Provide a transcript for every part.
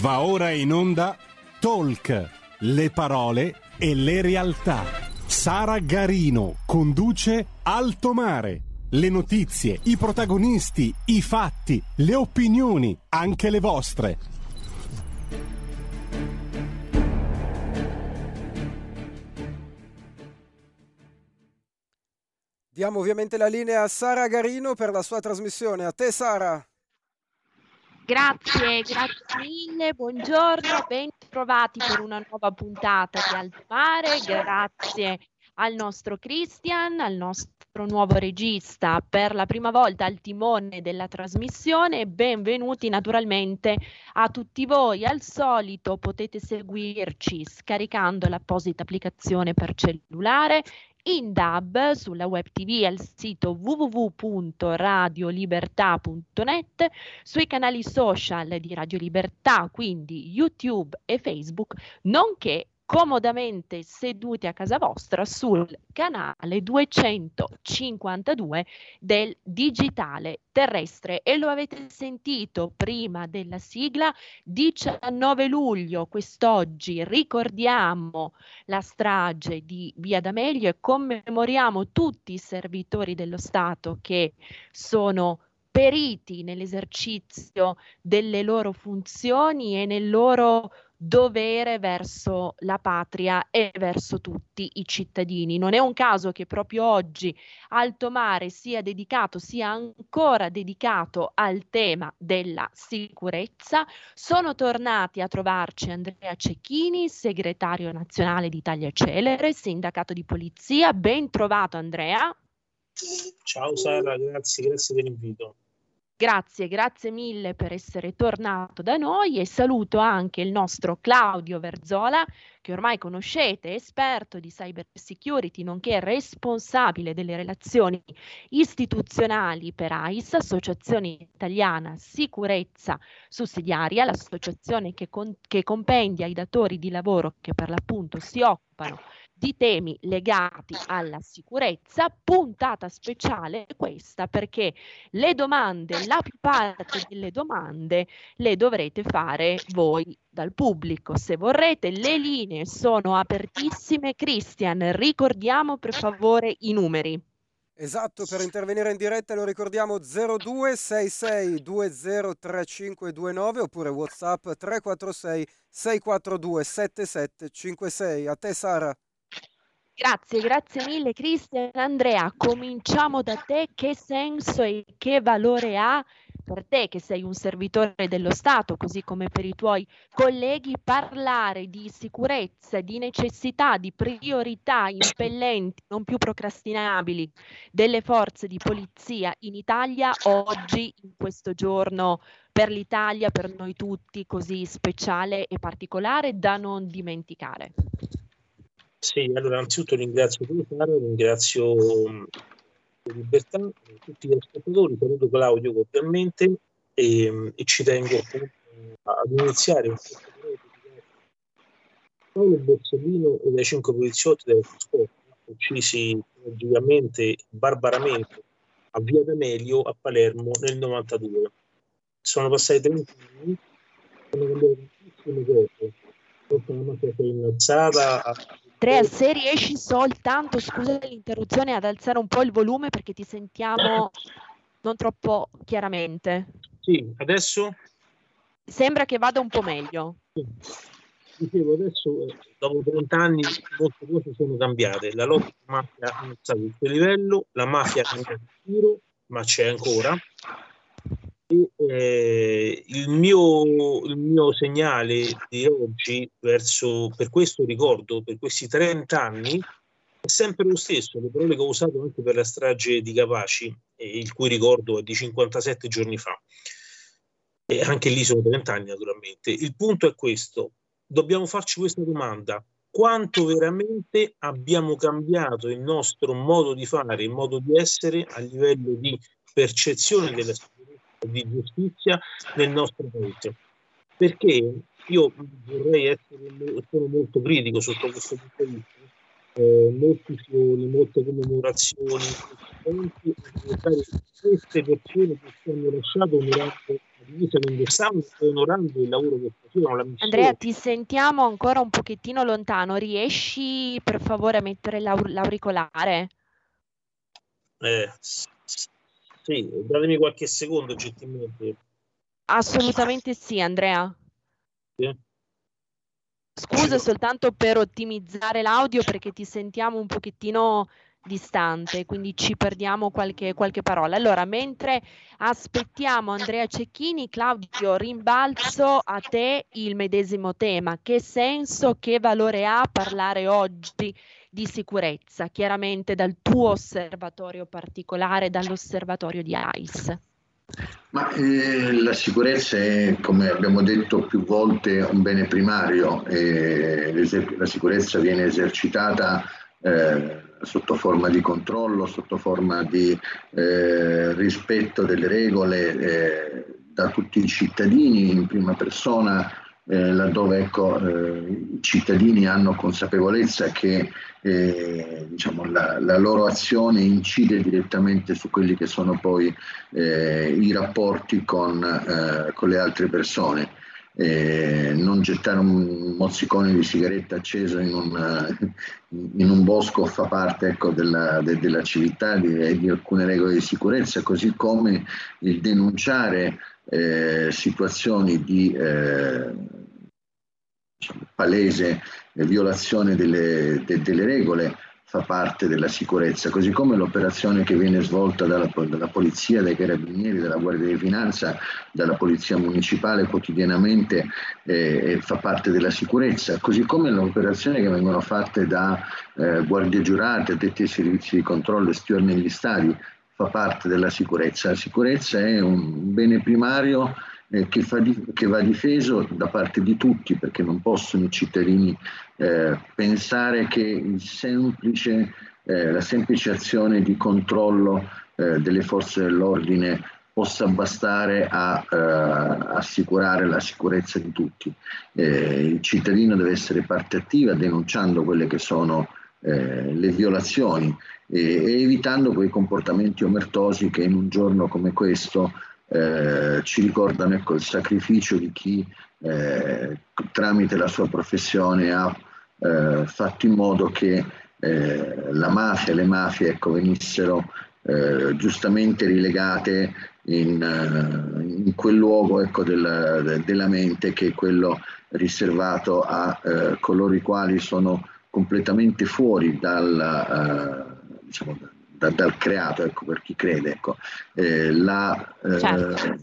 Va ora in onda Talk, le parole e le realtà. Sara Garino conduce Alto Mare. Le notizie, i protagonisti, i fatti, le opinioni, anche le vostre. Diamo ovviamente la linea a Sara Garino per la sua trasmissione. A te Sara. Grazie, grazie mille, buongiorno, ben trovati per una nuova puntata di Alto Mare, grazie al nostro Christian, al nostro nuovo regista per la prima volta al timone della trasmissione. Benvenuti naturalmente a tutti voi. Al solito potete seguirci scaricando l'apposita applicazione per cellulare in DAB sulla web TV al sito www.radiolibertà.net, sui canali social di Radio Libertà, quindi YouTube e Facebook, nonché comodamente seduti a casa vostra sul canale 252 del digitale terrestre. E lo avete sentito prima della sigla? 19 luglio quest'oggi ricordiamo la strage di Via D'Amelio e commemoriamo tutti i servitori dello Stato che sono periti nell'esercizio delle loro funzioni e nel loro dovere verso la patria e verso tutti i cittadini. Non è un caso che proprio oggi Alto Mare sia dedicato, sia ancora dedicato al tema della sicurezza. Sono tornati a trovarci Andrea Cecchini, segretario nazionale di Italia Celere, sindacato di polizia. Ben trovato Andrea. Ciao Sara, grazie, grazie dell'invito. Grazie, grazie mille per essere tornato da noi e saluto anche il nostro Claudio Verzola, che ormai conoscete, esperto di cyber security, nonché responsabile delle relazioni istituzionali per AIS, Associazione Italiana Sicurezza Sussidiaria, l'associazione che, con, che compendia i datori di lavoro che per l'appunto si occupano di temi legati alla sicurezza, puntata speciale questa perché le domande, la più parte delle domande le dovrete fare voi dal pubblico. Se vorrete, le linee sono apertissime. Christian, ricordiamo per favore i numeri. Esatto, per intervenire in diretta lo ricordiamo 0266203529 oppure WhatsApp 346 642 7756. A te Sara. Grazie, grazie mille Cristian. Andrea, cominciamo da te. Che senso e che valore ha per te che sei un servitore dello Stato, così come per i tuoi colleghi, parlare di sicurezza, di necessità, di priorità impellenti, non più procrastinabili delle forze di polizia in Italia oggi, in questo giorno per l'Italia, per noi tutti, così speciale e particolare da non dimenticare? Sì, allora innanzitutto ringrazio te Caro, ringrazio mm, Libertà, tutti gli ascoltatori, saluto Claudio cordialmente e, mm, e ci tengo ad iniziare Paolo Borsellino e dai cinque poliziotti della scorsa, uccisi tragicamente, barbaramente a Via D'Amelio a Palermo nel 92. Sono passati 30 anni, sono cambiate tantissime cose. Dopo la mafia si è innalzata, Andrea, se riesci soltanto, scusa l'interruzione, ad alzare un po' il volume perché ti sentiamo non troppo chiaramente. Sì, adesso? Sembra che vada un po' meglio. Sì. Dicevo, adesso eh, dopo 30 anni molte cose sono cambiate. La lotta alla mafia è alzata il suo livello, la mafia è cambiato tiro, ma c'è ancora. Eh, il, mio, il mio segnale di oggi verso, per questo ricordo, per questi 30 anni, è sempre lo stesso, le parole che ho usato anche per la strage di Capaci, eh, il cui ricordo è di 57 giorni fa. E anche lì sono 30 anni naturalmente. Il punto è questo, dobbiamo farci questa domanda, quanto veramente abbiamo cambiato il nostro modo di fare, il modo di essere a livello di percezione della società di giustizia nel nostro paese. Perché io vorrei essere sono molto critico sotto questo punto di vista. eh, molte fiori, molte commemorazioni, queste persone che ci hanno lasciato onorando la divisa e onorando il lavoro che facevano. Andrea, ti sentiamo ancora un pochettino lontano, riesci per favore a mettere l'aur- l'auricolare? Eh, sì, datemi qualche secondo gentilmente. Assolutamente sì, Andrea. Sì. Scusa soltanto per ottimizzare l'audio perché ti sentiamo un pochettino distante, quindi ci perdiamo qualche, qualche parola. Allora, mentre aspettiamo Andrea Cecchini, Claudio, rimbalzo a te il medesimo tema. Che senso, che valore ha parlare oggi di sicurezza, chiaramente dal tuo osservatorio particolare, dall'osservatorio di ICE? Ma eh, la sicurezza è, come abbiamo detto più volte, un bene primario e la sicurezza viene esercitata eh, sotto forma di controllo, sotto forma di eh, rispetto delle regole eh, da tutti i cittadini in prima persona eh, laddove ecco, eh, i cittadini hanno consapevolezza che eh, diciamo, la, la, loro azione incide direttamente su quelli che sono poi eh, i rapporti con, con, le altre persone. Non gettare un mozzicone di sigaretta acceso in un, in un bosco fa parte ecco, della, de, della, civiltà e di, di, alcune regole di sicurezza, così come il denunciare eh, situazioni di eh, palese violazione delle, de, delle, regole fa parte della sicurezza, così come l'operazione che viene svolta dalla, dalla, Polizia, dai Carabinieri, dalla Guardia di Finanza, dalla Polizia Municipale quotidianamente eh, fa parte della sicurezza, così come le operazioni che vengono fatte da eh, guardie giurate, addetti ai servizi di controllo e steward negli stadi fa parte della sicurezza. La sicurezza è un bene primario eh, che, di, che, va difeso da parte di tutti perché non possono i cittadini eh, pensare che semplice, eh, la semplice azione di controllo eh, delle forze dell'ordine possa bastare a eh, assicurare la sicurezza di tutti. Eh, il cittadino deve essere parte attiva denunciando quelle che sono eh, le violazioni e, e, evitando quei comportamenti omertosi che in un giorno come questo eh, ci ricordano ecco, il sacrificio di chi eh, tramite la sua professione ha eh, fatto in modo che eh, la mafia e le mafie ecco, venissero eh, giustamente rilegate in, in quel luogo ecco, della, della, mente che è quello riservato a coloro i quali sono completamente fuori dal, uh, diciamo, da, dal creato, ecco, per chi crede. Ecco. Eh, la, eh, certo.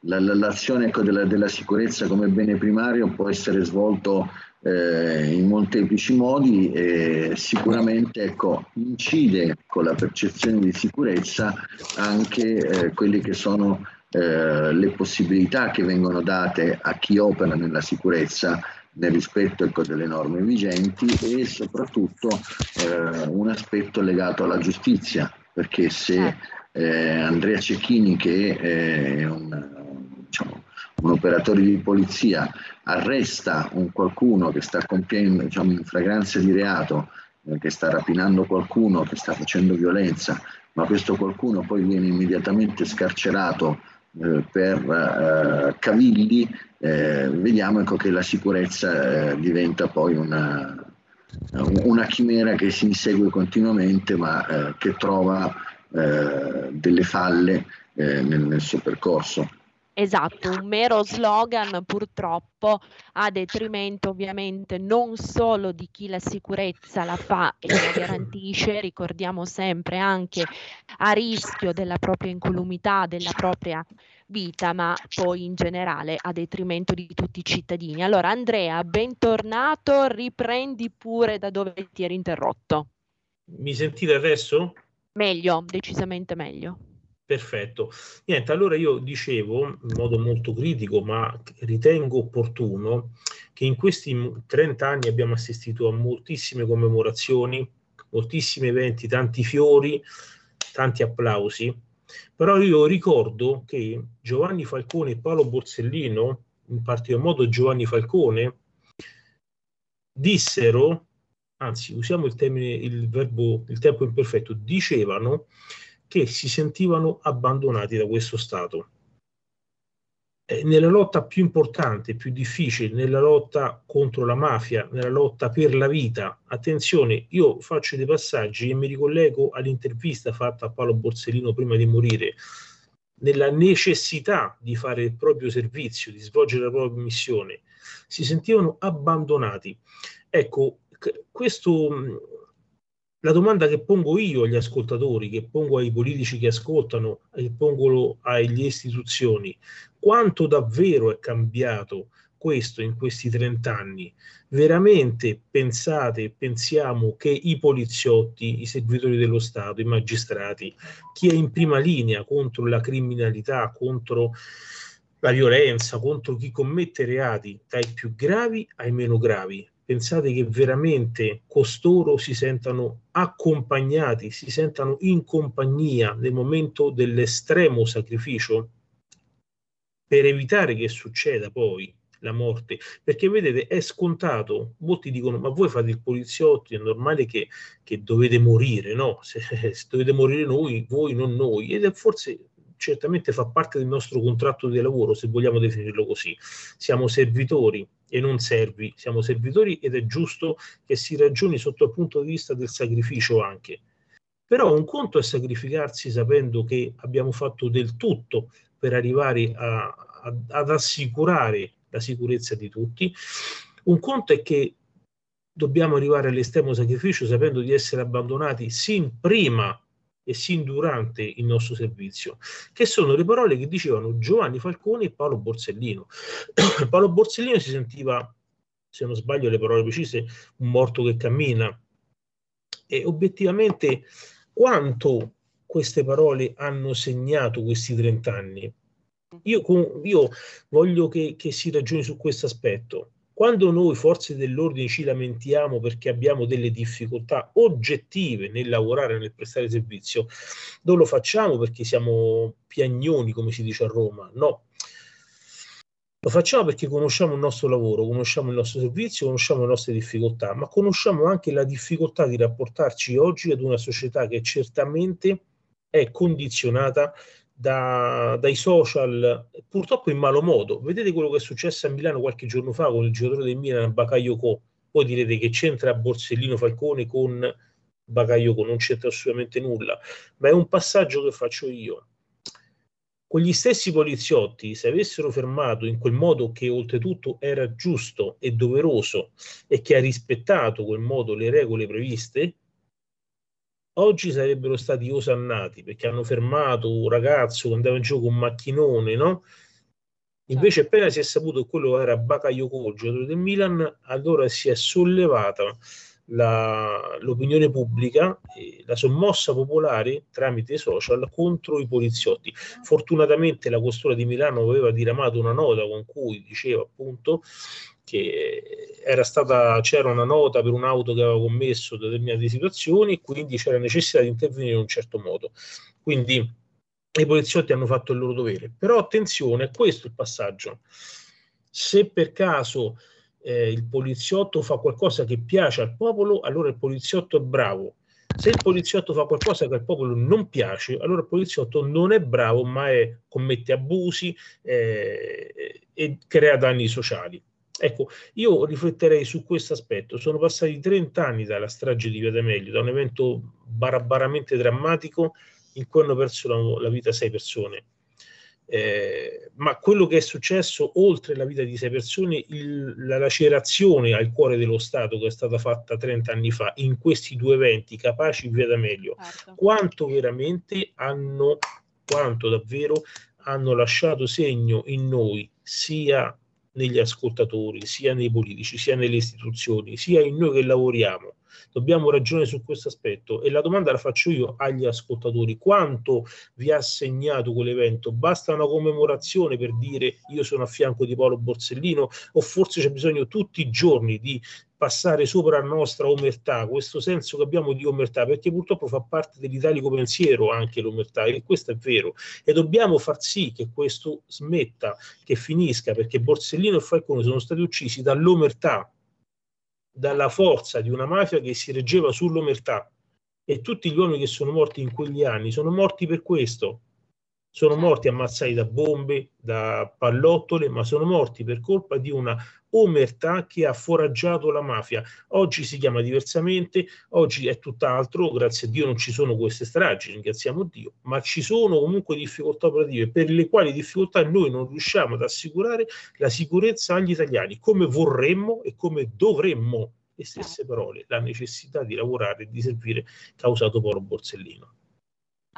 la, l'azione ecco, della, della, sicurezza come bene primario può essere svolto eh, in molteplici modi e sicuramente ecco, incide con la percezione di sicurezza anche eh, quelle che sono eh, le possibilità che vengono date a chi opera nella sicurezza nel rispetto ecco, delle norme vigenti e soprattutto eh, un aspetto legato alla giustizia, perché se certo. eh, Andrea Cecchini, che è un, diciamo, un, operatore di polizia, arresta un qualcuno che sta compiendo diciamo, in fragranza di reato, eh, che sta rapinando qualcuno, che sta facendo violenza, ma questo qualcuno poi viene immediatamente scarcerato eh, per eh, cavilli, eh, vediamo ecco, che la sicurezza eh, diventa poi una, una, chimera che si insegue continuamente ma eh, che trova eh, delle falle nel, nel suo percorso. Esatto, un mero slogan purtroppo a detrimento ovviamente non solo di chi la sicurezza la fa e la garantisce, ricordiamo sempre anche a rischio della propria incolumità, della propria vita, ma poi in generale a detrimento di tutti i cittadini. Allora Andrea, bentornato, riprendi pure da dove ti eri interrotto. Mi sentite adesso? Meglio, decisamente meglio. Perfetto. Niente, allora io dicevo in modo molto critico, ma ritengo opportuno che in questi 30 anni abbiamo assistito a moltissime commemorazioni, moltissimi eventi, tanti fiori, tanti applausi, però io ricordo che Giovanni Falcone e Paolo Borsellino, in particolar modo Giovanni Falcone, dissero anzi usiamo il termine, il verbo, il tempo imperfetto, dicevano che si sentivano abbandonati da questo Stato. Eh, nella lotta più importante, più difficile, nella lotta contro la mafia, nella lotta per la vita, attenzione, io faccio dei passaggi e mi ricollego all'intervista fatta a Paolo Borsellino prima di morire, nella necessità di fare il proprio servizio, di svolgere la propria missione, si sentivano abbandonati. Ecco, questo, la domanda che pongo io agli ascoltatori, che pongo ai politici che ascoltano, che pongo alle istituzioni, quanto davvero è cambiato questo in questi 30 anni? Veramente pensate, pensiamo che i poliziotti, i servitori dello Stato, i magistrati, chi è in prima linea contro la criminalità, contro la violenza, contro chi commette reati dai più gravi ai meno gravi, pensate che veramente costoro si sentano accompagnati, si sentano in compagnia nel momento dell'estremo sacrificio per evitare che succeda poi la morte, perché vedete è scontato, molti dicono ma voi fate il poliziotto, è normale che, che dovete morire, no? Se, se, dovete morire noi, voi non noi, ed è forse certamente fa parte del nostro contratto di lavoro, se vogliamo definirlo così. Siamo servitori e non servi, siamo servitori ed è giusto che si ragioni sotto il punto di vista del sacrificio anche. Però un conto è sacrificarsi sapendo che abbiamo fatto del tutto per arrivare a, a, ad assicurare la sicurezza di tutti. Un conto è che dobbiamo arrivare all'estremo sacrificio sapendo di essere abbandonati sin prima e sin durante il nostro servizio, che sono le parole che dicevano Giovanni Falcone e Paolo Borsellino. Paolo Borsellino si sentiva, se non sbaglio le parole precise, un morto che cammina. E obiettivamente quanto queste parole hanno segnato questi 30 anni? Io, io voglio che, che si ragioni su questo aspetto. Quando noi forze dell'ordine ci lamentiamo perché abbiamo delle difficoltà oggettive nel lavorare, nel prestare servizio, non lo facciamo perché siamo piagnoni, come si dice a Roma, no. Lo facciamo perché conosciamo il nostro lavoro, conosciamo il nostro servizio, conosciamo le nostre difficoltà, ma conosciamo anche la difficoltà di rapportarci oggi ad una società che certamente è condizionata da, dai social, purtroppo in malo modo. Vedete quello che è successo a Milano qualche giorno fa con il giocatore del Milan, Bakayoko. Poi direte che c'entra Borsellino Falcone con Bakayoko, non c'entra assolutamente nulla, ma è un passaggio che faccio io. Quegli stessi poliziotti, se avessero fermato in quel modo che oltretutto era giusto e doveroso e che ha rispettato quel modo le regole previste, oggi sarebbero stati osannati perché hanno fermato un ragazzo che andava in gioco un macchinone, no? Invece certo. appena si è saputo che quello era Bakayoko, il giocatore del Milan, allora si è sollevata la, l'opinione pubblica, eh, la sommossa popolare tramite i social contro i poliziotti. Fortunatamente la questura di Milano aveva diramato una nota con cui diceva appunto che era stata, c'era una nota per un'auto che aveva commesso determinate situazioni quindi c'era necessità di intervenire in un certo modo. Quindi i poliziotti hanno fatto il loro dovere. Però attenzione, questo è il passaggio. Se per caso eh, il poliziotto fa qualcosa che piace al popolo, allora il poliziotto è bravo. Se il poliziotto fa qualcosa che al popolo non piace, allora il poliziotto non è bravo, ma è, commette abusi eh, e crea danni sociali. Ecco, io rifletterei su questo aspetto. Sono passati 30 anni dalla strage di Via D'Amelio, da un evento barabaramente drammatico in cui hanno perso la, vita sei persone. Eh, ma quello che è successo oltre la vita di sei persone, il, la lacerazione al cuore dello Stato che è stata fatta 30 anni fa in questi due eventi, capaci via D'Amelio, certo. quanto veramente hanno, quanto davvero hanno lasciato segno in noi, sia negli ascoltatori, sia nei politici, sia nelle istituzioni, sia in noi che lavoriamo. Dobbiamo ragionare su questo aspetto e la domanda la faccio io agli ascoltatori. Quanto vi ha segnato quell'evento? Basta una commemorazione per dire io sono a fianco di Paolo Borsellino o forse c'è bisogno tutti i giorni di passare sopra la nostra omertà, questo senso che abbiamo di omertà, perché purtroppo fa parte dell'italico pensiero anche l'omertà, e questo è vero, e dobbiamo far sì che questo smetta, che finisca, perché Borsellino e Falcone sono stati uccisi dall'omertà, dalla forza di una mafia che si reggeva sull'omertà. E tutti gli uomini che sono morti in quegli anni sono morti per questo, sono morti ammazzati da bombe, da pallottole, ma sono morti per colpa di una omertà che ha foraggiato la mafia. Oggi si chiama diversamente, oggi è tutt'altro, grazie a Dio non ci sono queste stragi, ringraziamo Dio, ma ci sono comunque difficoltà operative per le quali difficoltà noi non riusciamo ad assicurare la sicurezza agli italiani come vorremmo e come dovremmo le stesse parole, la necessità di lavorare e di servire causato Polo Borsellino.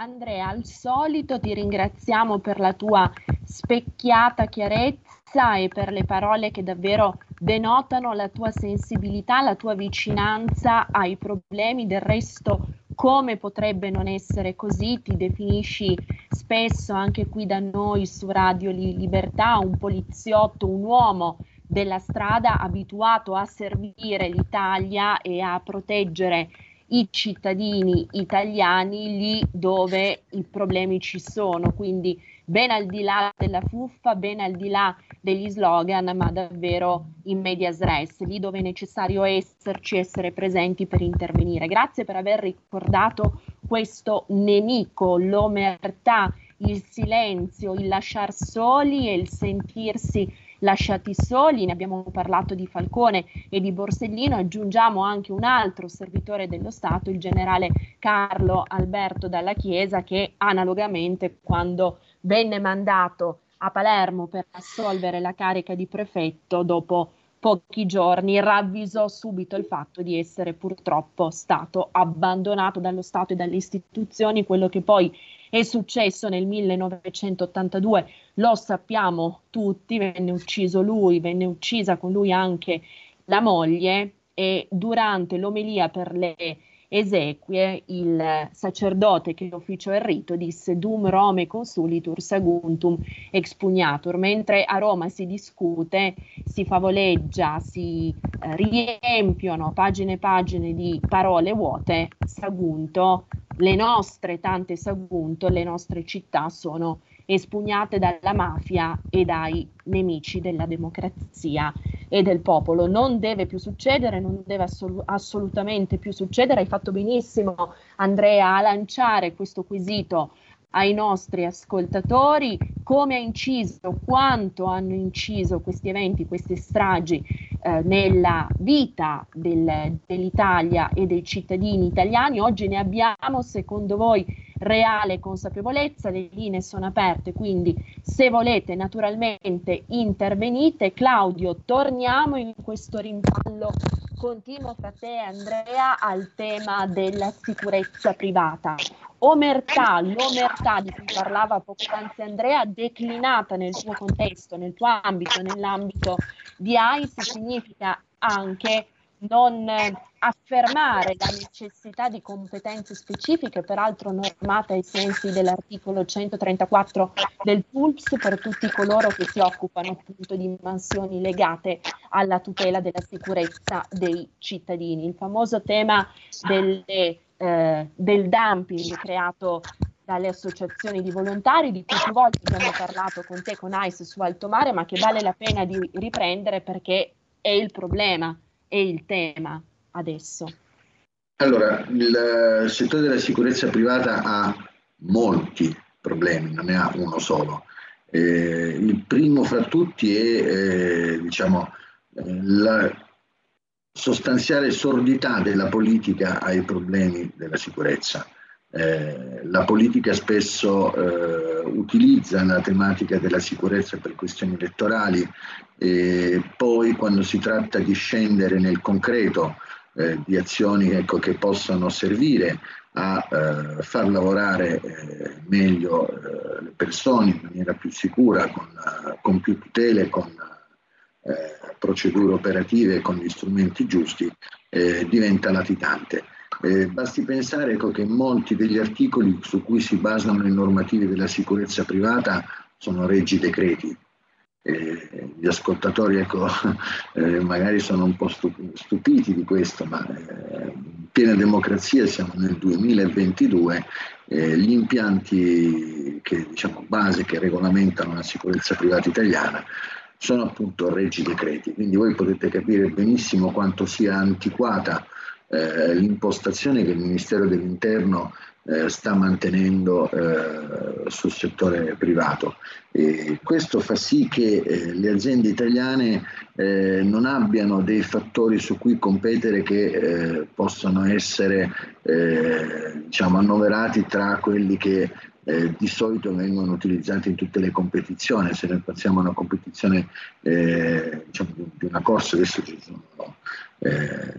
Andrea, al solito ti ringraziamo per la tua specchiata chiarezza e per le parole che davvero denotano la tua sensibilità, la tua vicinanza ai problemi. Del resto, come potrebbe non essere così? Ti definisci spesso anche qui da noi su Radio Libertà un poliziotto, un uomo della strada abituato a servire l'Italia e a proteggere i cittadini italiani lì dove i problemi ci sono, quindi ben al di là della fuffa, ben al di là degli slogan, ma davvero in medias res, lì dove è necessario esserci, essere presenti per intervenire. Grazie per aver ricordato questo nemico, l'omertà, il silenzio, il lasciar soli e il sentirsi lasciati soli, ne abbiamo parlato di Falcone e di Borsellino, aggiungiamo anche un altro servitore dello Stato, il generale Carlo Alberto Dalla Chiesa, che analogamente quando venne mandato a Palermo per assolvere la carica di prefetto, dopo pochi giorni ravvisò subito il fatto di essere purtroppo stato abbandonato dallo Stato e dalle istituzioni, quello che poi è successo nel 1982, lo sappiamo tutti, venne ucciso lui, venne uccisa con lui anche la moglie e durante l'omelia per le esequie il sacerdote che ufficiò il rito disse dum Rome consulitur saguntum expugnatur, mentre a Roma si discute, si favoleggia, si eh, riempiono pagine e pagine di parole vuote, sagunto le nostre tante Sagunto, le nostre città sono espugnate dalla mafia e dai nemici della democrazia e del popolo. Non deve più succedere, non deve assol- assolutamente più succedere. Hai fatto benissimo, Andrea, a lanciare questo quesito ai nostri ascoltatori come ha inciso, quanto hanno inciso questi eventi, queste stragi eh, nella vita del, dell'Italia e dei cittadini italiani. Oggi ne abbiamo, secondo voi, reale consapevolezza, le linee sono aperte, quindi se volete naturalmente intervenite. Claudio, torniamo in questo rimpallo continuo fra te e Andrea al tema della sicurezza privata. Omertà, l'omertà di cui parlava poc'anzi Andrea, declinata nel tuo contesto, nel tuo ambito, nell'ambito di AIS, significa anche non affermare la necessità di competenze specifiche, peraltro normate ai sensi dell'articolo 134 del PULPS per tutti coloro che si occupano appunto di mansioni legate alla tutela della sicurezza dei cittadini. Il famoso tema delle, eh, del dumping creato dalle associazioni di volontari di cui più volte abbiamo parlato con te, con ICE su Alto Mare, ma che vale la pena di riprendere perché è il problema è il tema adesso? Allora, il settore della sicurezza privata ha molti problemi, non ne ha uno solo. Eh, il primo fra tutti è eh, diciamo, eh, la sostanziale sordità della politica ai problemi della sicurezza. Eh, la politica spesso eh, utilizza la tematica della sicurezza per questioni elettorali e poi quando si tratta di scendere nel concreto eh, di azioni ecco, che possano servire a eh, far lavorare eh, meglio eh, le persone in maniera più sicura, con, con più tutele, con procedure operative con gli strumenti giusti, diventa latitante. Eh, basti pensare ecco, che molti degli articoli su cui si basano le normative della sicurezza privata sono reggi decreti. Eh, gli ascoltatori ecco, eh, magari sono un po' stupiti di questo, ma eh, in piena democrazia siamo nel 2022, eh, gli impianti che, diciamo, base che regolamentano la sicurezza privata italiana sono appunto regi decreti. Quindi voi potete capire benissimo quanto sia antiquata eh, l'impostazione che il Ministero dell'Interno eh, sta mantenendo eh, sul settore privato. E questo fa sì che eh, le aziende italiane eh, non abbiano dei fattori su cui competere che eh, possano essere diciamo, annoverati tra quelli che eh, di solito vengono utilizzati in tutte le competizioni. Se noi pensiamo a una competizione eh, diciamo, di una corsa, adesso ci sono eh,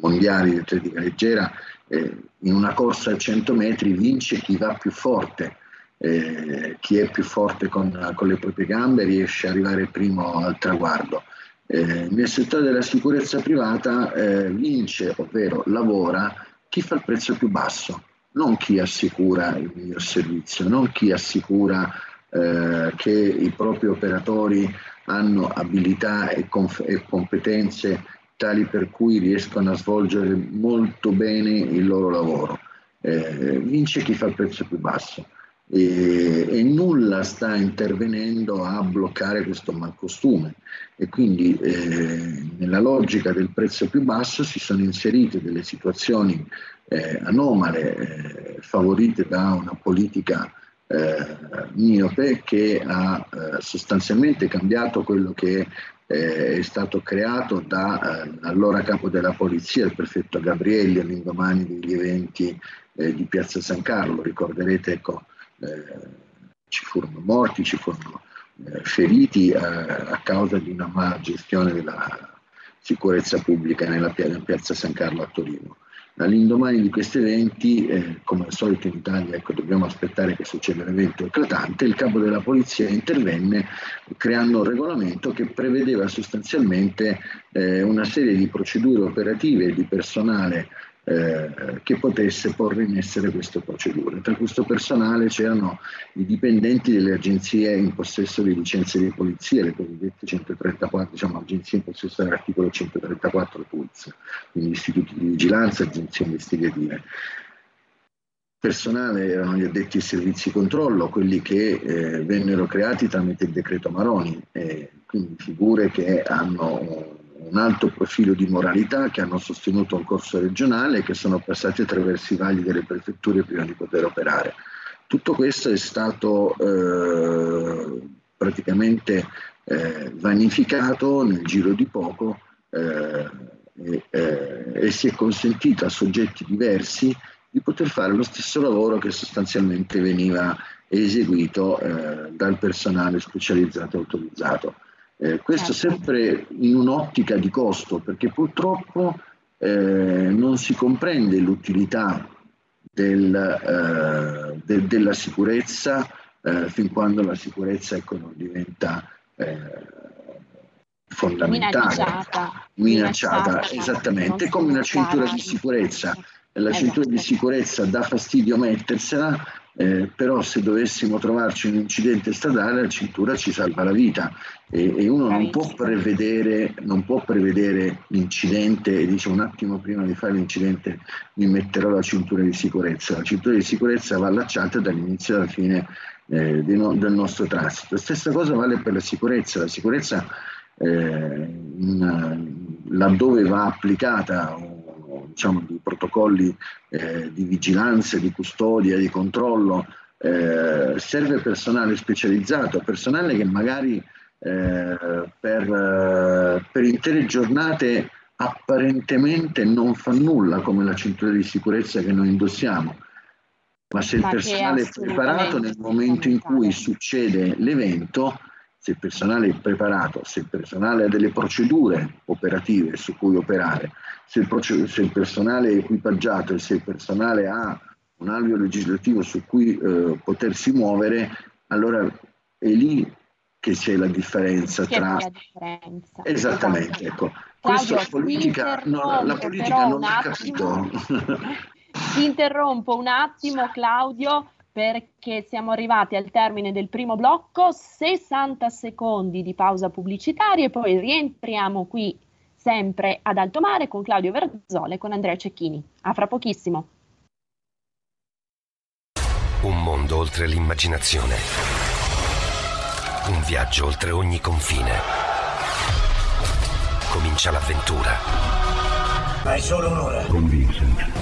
mondiali di atletica leggera, eh, in una corsa a 100 metri vince chi va più forte. Eh, chi è più forte con, con, le proprie gambe riesce ad arrivare primo al traguardo. Eh, nel settore della sicurezza privata eh, vince, ovvero lavora, chi fa il prezzo più basso, non chi assicura il miglior servizio, non chi assicura eh, che i propri operatori hanno abilità e, conf- e competenze tali per cui riescono a svolgere molto bene il loro lavoro. Eh, vince chi fa il prezzo più basso e, e, nulla sta intervenendo a bloccare questo malcostume e quindi eh, nella logica del prezzo più basso si sono inserite delle situazioni eh, anomale eh, favorite da una politica eh, miope che ha eh, sostanzialmente cambiato quello che eh, è stato creato dall'allora eh, capo della polizia, il prefetto Gabrielli, all'indomani degli eventi eh, di Piazza San Carlo. Ricorderete, ecco, ci furono morti, ci furono feriti a causa di una mala gestione della sicurezza pubblica nella Piazza San Carlo a Torino. All'indomani di questi eventi, eh, come al solito in Italia, ecco, dobbiamo aspettare che succeda l'evento eclatante, il capo della polizia intervenne creando un regolamento che prevedeva sostanzialmente eh, una serie di procedure operative di personale eh, che potesse porre in essere queste procedure. Tra questo personale c'erano i dipendenti delle agenzie in possesso di licenze di polizia, le cosiddette 134, diciamo agenzie in possesso dell'articolo 134 TULS, quindi istituti di vigilanza, agenzie investigative. Personale erano gli addetti ai servizi controllo, quelli che eh, vennero creati tramite il decreto Maroni, eh, quindi figure che hanno un alto profilo di moralità, che hanno sostenuto un corso regionale e che sono passati attraverso i vagli delle prefetture prima di poter operare. Tutto questo è stato eh, praticamente eh, vanificato nel giro di poco eh, e, eh, e si è consentito a soggetti diversi di poter fare lo stesso lavoro che sostanzialmente veniva eseguito eh, dal personale specializzato e autorizzato. Eh, questo certo. sempre in un'ottica di costo, perché purtroppo eh, non si comprende l'utilità del, eh, de, della sicurezza eh, fin quando la sicurezza ecco, non diventa eh, fondamentale, minacciata, minacciata, minacciata esattamente come una cintura di sicurezza. La cintura di esatto. sicurezza dà fastidio mettersela, eh, però se dovessimo trovarci un incidente stradale la cintura ci salva la vita e, e uno non può, prevedere, non può prevedere l'incidente e dice un attimo prima di fare l'incidente mi metterò la cintura di sicurezza. La cintura di sicurezza va allacciata dall'inizio alla fine eh, no, del nostro transito. La stessa cosa vale per la sicurezza. La sicurezza eh, in, laddove va applicata diciamo, di protocolli eh, di vigilanza, di custodia, di controllo, eh, serve personale specializzato, personale che magari eh, per, eh, per intere giornate apparentemente non fa nulla come la cintura di sicurezza che noi indossiamo, ma se il personale è preparato nel momento in cui succede l'evento, se il personale è preparato, se il personale ha delle procedure operative su cui operare, se il, se il personale è equipaggiato e se il personale ha un alveo legislativo su cui eh, potersi muovere, allora è lì che c'è la differenza c'è tra... La differenza. Esattamente, ecco. Claudio, Questo politica, no, la politica non ha capito. Ti interrompo un attimo, Claudio, perché siamo arrivati al termine del primo blocco, 60 secondi di pausa pubblicitaria e poi rientriamo qui sempre ad alto mare con Claudio Verzole e con Andrea Cecchini. A fra pochissimo. Un mondo oltre l'immaginazione Un viaggio oltre ogni confine. Comincia l'avventura. Hai solo un'ora. Con Vincent.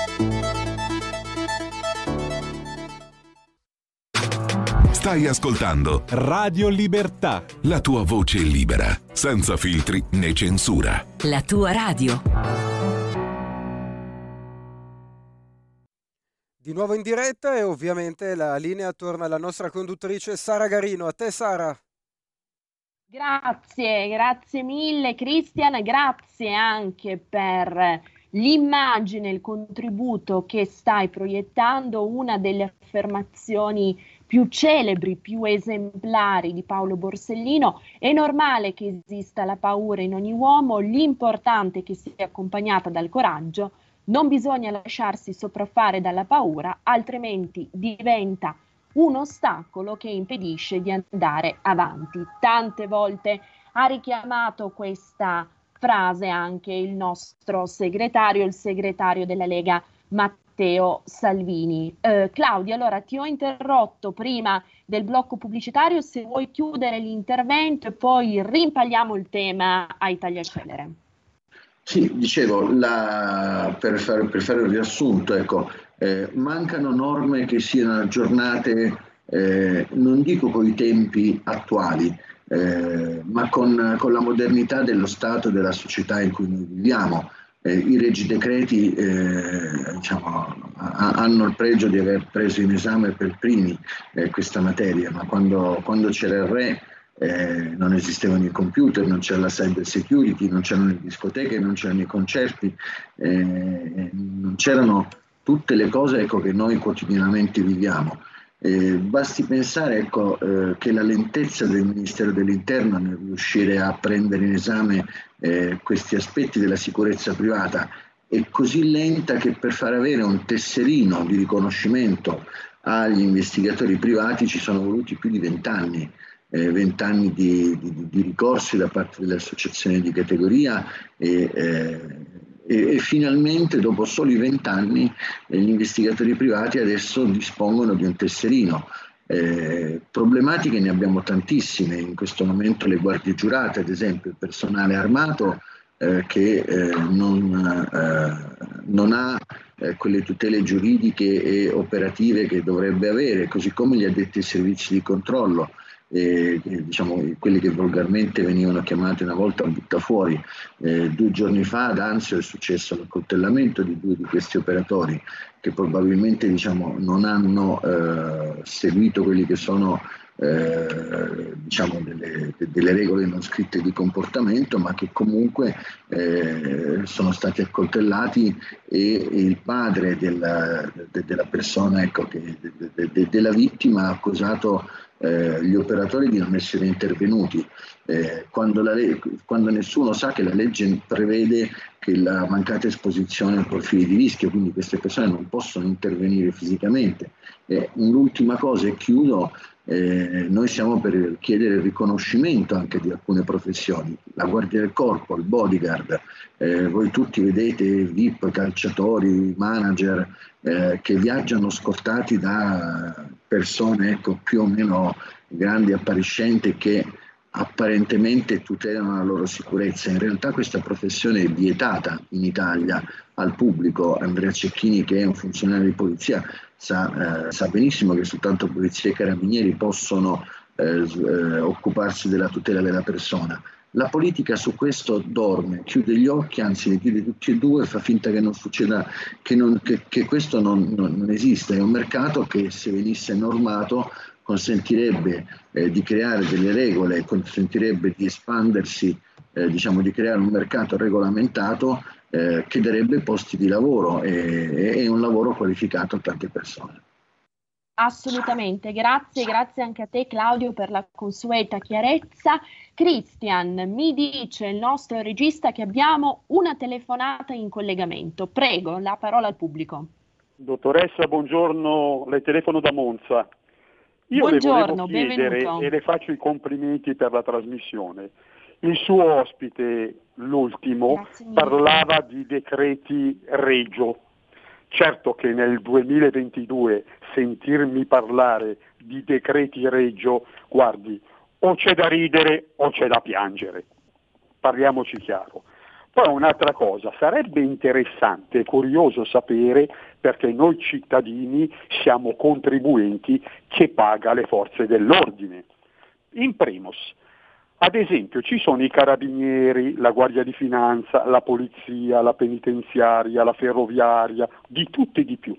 Stai ascoltando Radio Libertà, la tua voce libera, senza filtri né censura. La tua radio. Di nuovo in diretta e ovviamente la linea torna alla nostra conduttrice Sara Garino. A te Sara. Grazie, grazie mille Cristian, grazie anche per l'immagine, il contributo che stai proiettando, una delle affermazioni più celebri, più esemplari di Paolo Borsellino. È normale che esista la paura in ogni uomo, l'importante è che sia accompagnata dal coraggio, non bisogna lasciarsi sopraffare dalla paura, altrimenti diventa un ostacolo che impedisce di andare avanti. Tante volte ha richiamato questa frase anche il nostro segretario, il segretario della Lega Matteo Salvini. Eh, Claudia, allora ti ho interrotto prima del blocco pubblicitario, se vuoi chiudere l'intervento e poi rimpagliamo il tema a Italia Celere. Sì, dicevo, la, per, fare, per, fare, un riassunto, ecco, eh, mancano norme che siano aggiornate, eh, non dico con i tempi attuali, eh, ma con, con, la modernità dello Stato e della società in cui noi viviamo. Eh, I regi decreti eh, diciamo, a, hanno il pregio di aver preso in esame per primi eh, questa materia, ma quando, quando c'era il re eh, non esistevano i computer, non c'era la cyber security, non c'erano le discoteche, non c'erano i concerti, eh, non c'erano tutte le cose ecco, che noi quotidianamente viviamo. Eh, basti pensare ecco, eh, che la lentezza del Ministero dell'Interno nel riuscire a prendere in esame eh, questi aspetti della sicurezza privata è così lenta che per far avere un tesserino di riconoscimento agli investigatori privati ci sono voluti più di vent'anni vent'anni eh, di, di, di, ricorsi da parte delle associazioni di categoria e, eh, e, e finalmente dopo soli vent'anni eh, gli investigatori privati adesso dispongono di un tesserino. Eh, problematiche ne abbiamo tantissime, in questo momento le guardie giurate, ad esempio il personale armato eh, che eh, non, non, ha quelle tutele giuridiche e operative che dovrebbe avere, così come gli addetti ai servizi di controllo eh, diciamo, quelli che volgarmente venivano chiamati una volta buttafuori. Eh, due giorni fa ad Anzio è successo l'accoltellamento di due di questi operatori che probabilmente diciamo, non hanno eh, seguito quelli che sono eh, diciamo delle, delle, regole non scritte di comportamento, ma che comunque eh, sono stati accoltellati e, e il padre della, de, della persona, ecco, che, de, de, della vittima ha accusato eh, gli operatori di non essere intervenuti, eh, quando, le- quando, nessuno sa che la legge prevede che la mancata esposizione a profili di rischio, quindi queste persone non possono intervenire fisicamente. Eh, un'ultima cosa e chiudo, eh, noi siamo per chiedere il riconoscimento anche di alcune professioni, la guardia del corpo, il bodyguard, eh, voi tutti vedete VIP, calciatori, manager eh, che viaggiano scortati da persone ecco, più o meno grandi, appariscenti che apparentemente tutelano la loro sicurezza. In realtà questa professione è vietata in Italia al pubblico. Andrea Cecchini, che è un funzionario di polizia, sa, eh, sa benissimo che soltanto polizia e carabinieri possono eh, eh, occuparsi della tutela della persona. La politica su questo dorme, chiude gli occhi, anzi li chiude tutti e due, fa finta che non succeda, che, non, che, che questo non, non, non, esiste. È un mercato che se venisse normato consentirebbe eh, di creare delle regole, consentirebbe di espandersi, eh, diciamo di creare un mercato regolamentato eh, che darebbe posti di lavoro e, e un lavoro qualificato a tante persone. Assolutamente, grazie, grazie anche a te Claudio per la consueta chiarezza. Christian, mi dice il nostro regista che abbiamo una telefonata in collegamento. Prego, la parola al pubblico. Dottoressa, buongiorno, le telefono da Monza. Io buongiorno, le chiedere, benvenuto. e le faccio i complimenti per la trasmissione. Il suo ospite, l'ultimo, parlava di decreti regio. Certo che nel 2022 sentirmi parlare di decreti regio, guardi, o c'è da ridere o c'è da piangere. Parliamoci chiaro. Poi un'altra cosa, sarebbe interessante e curioso sapere perché noi cittadini siamo contribuenti che paga le forze dell'ordine. In primus, ad esempio ci sono i carabinieri, la Guardia di Finanza, la Polizia, la Penitenziaria, la Ferroviaria, di tutti e di più.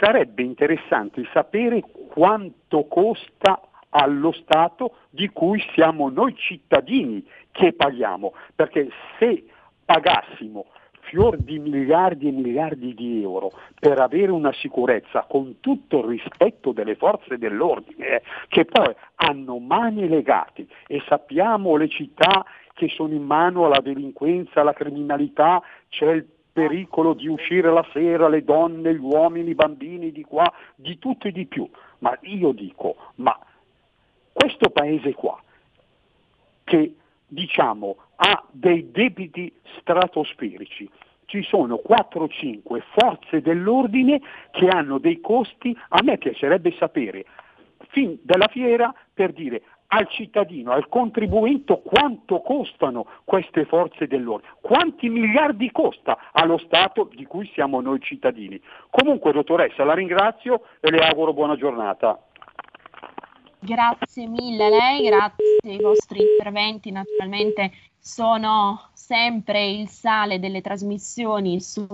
Sarebbe interessante sapere quanto costa allo Stato di cui siamo noi cittadini che paghiamo, perché se pagassimo fior di miliardi e miliardi di euro per avere una sicurezza con tutto il rispetto delle forze dell'ordine, eh, che poi hanno mani legate e sappiamo le città che sono in mano alla delinquenza, alla criminalità, c'è il pericolo di uscire la sera, le donne, gli uomini, i bambini di qua, di tutto e di più. Ma io dico, ma questo paese qua, che diciamo ha dei debiti stratosferici, ci sono 4-5 forze dell'ordine che hanno dei costi, a me piacerebbe sapere, fin dalla fiera per dire al cittadino, al contribuente quanto costano queste forze dell'ordine, quanti miliardi costa allo Stato di cui siamo noi cittadini. Comunque dottoressa la ringrazio e le auguro buona giornata. Grazie mille a lei, grazie ai vostri interventi, naturalmente sono sempre il sale delle trasmissioni su